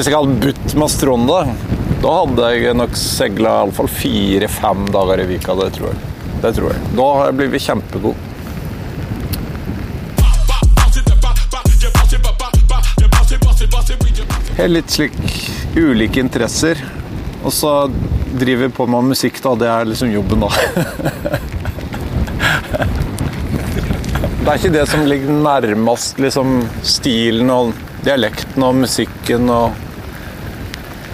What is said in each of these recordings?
Hvis jeg hadde budt med Stronda, da hadde jeg nok seila iallfall fire-fem dager i vika. Det tror jeg. Det tror jeg. Da blir vi kjempegod. Jeg har litt slik ulike interesser, og så driver jeg på med musikk, da. Det er liksom jobben, da. Det er ikke det som ligger nærmest liksom, stilen og dialekten og musikken og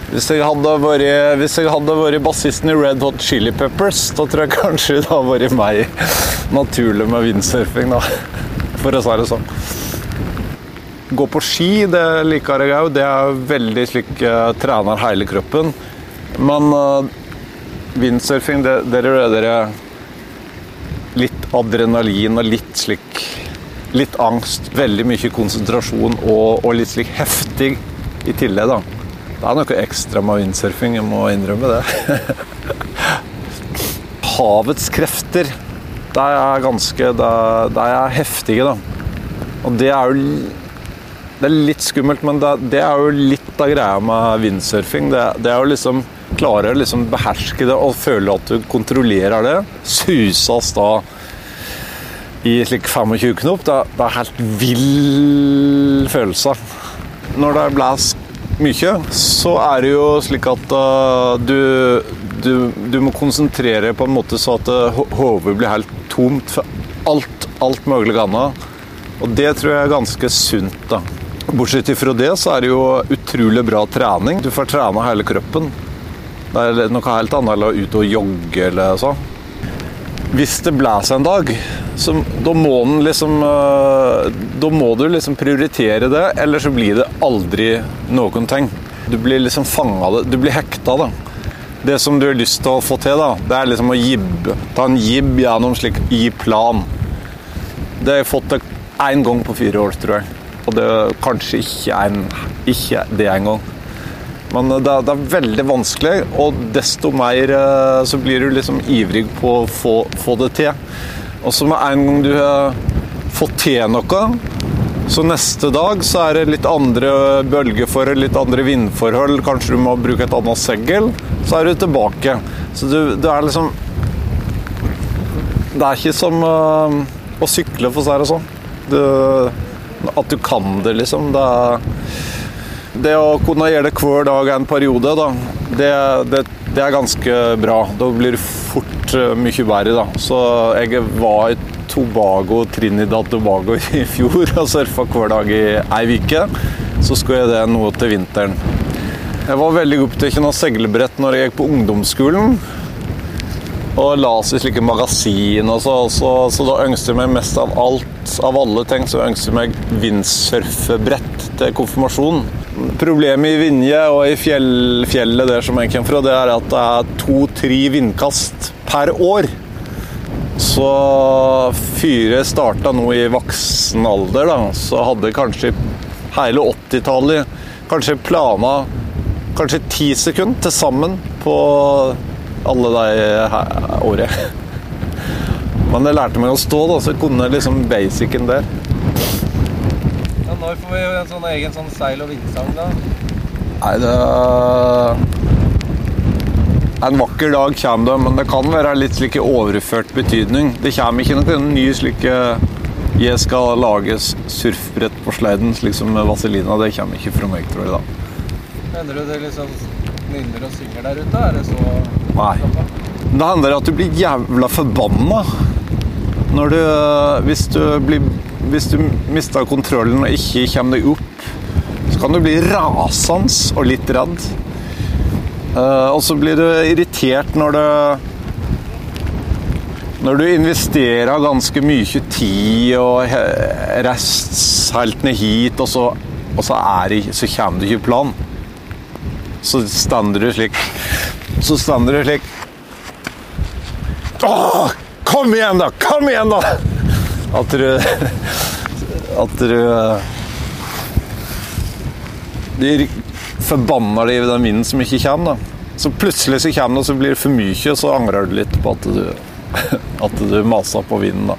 Hvis jeg hadde vært, hvis jeg hadde vært bassisten i Red Hot Chili Peppers, da tror jeg kanskje det hadde vært meg naturlig med windsurfing, da. For å si det sånn. Gå på ski, det liker jeg òg. Det er veldig slik jeg trener hele kroppen. Men uh, windsurfing, det, det er det litt adrenalin og litt slik Litt angst, veldig mye konsentrasjon og, og litt slik heftig i tillegg, da. Det er noe ekstra med windsurfing, jeg må innrømme det. Havets krefter, de er ganske De, de er heftige, da. Og det er jo Det er litt skummelt, men det, det er jo litt av greia med windsurfing. Det, det er jo liksom Klarer å liksom beherske det og føle at du kontrollerer det. Suses da i slik 25 knop. Det, det er helt vill følelse. Når det blåser mye, så er det jo slik at uh, du, du, du, må konsentrere på en måte så at uh, hodet blir helt tomt for alt, alt mulig annet. Og det tror jeg er ganske sunt. da. Bortsett fra det så er det jo utrolig bra trening. Du får trene hele kroppen. Det er noe helt annet enn å ut og jogge eller sånn. Hvis det blåser en dag, så da må, liksom, da må du liksom prioritere det, eller så blir det aldri noen ting. Du blir liksom fanga Du blir hekta, da. Det som du har lyst til å få til, da, det er liksom å jibbe. Ta en jibb gjennom slik i plan. Det har jeg fått til én gang på fire år, tror jeg. Og det er kanskje ikke, en, ikke det engang. Men det, det, er veldig vanskelig, og desto mer så blir du liksom ivrig på å få, få det til. Og så med en gang du har fått til noe, så neste dag så er det litt andre bølgeforhold, litt andre vindforhold, kanskje du må bruke et annet seggel. så er du tilbake. Så du, du er liksom Det er ikke som uh, å sykle, for å si det sånn. Du, at du kan det, liksom. Det det å kunne gjøre det hver dag en periode, da, det, det, det, er ganske bra. Da blir du fort mye verre, da. Så jeg var i Tobago, Trinidad Tobago i fjor og surfa hver dag i ei uke. Så skulle jeg det nå til vinteren. Jeg var veldig opptatt av seilbrett når jeg gikk på ungdomsskolen. Og leste i slike magasin og så, så, så da ønsket jeg meg mest av alt, av alle ting, så ønsket jeg meg vindsurfebrett til konfirmasjon. Problemet i Vinje og i fjell, fjellet der som jeg kommer fra, det er at det er to-tre vindkast per år. Så fyret starta nå i voksen alder, da, så hadde kanskje hele 80-tallet kanskje plana kanskje ti sekunder til sammen på alle de året. Men jeg lærte meg å stå, da, så jeg kunne liksom basicen der. Når får vi en sånn egen sånn seil- og vindsang, da? Nei, det En vakker dag kommer det, men det kan være litt slik overført betydning. Det kommer ikke noen ny slik Jeg skal lage surfbrett på sleiden, slik som Vaselina. Det kommer ikke fra meg, tror jeg, da. Hender du det liksom nynner og synger der ute? Er det så Nei. Det hender at du blir jævla forbanna når du Hvis du blir hvis du mister kontrollen og ikke kommer deg opp, så kan du bli rasende og litt redd. Og så blir du irritert når du Når du investerer ganske mye tid og reist helt ned hit, og så, og så, det, så kommer du ikke i plan. Så stender du slik Så stender du slik Åh, kom igjen, da! Kom igjen, da! At du At du De forbanner deg i den vinden som ikke kommer. da. Så plutselig så kommer det, og så blir det for mye, og så angrer du litt på at du, at du masa på vinden. da.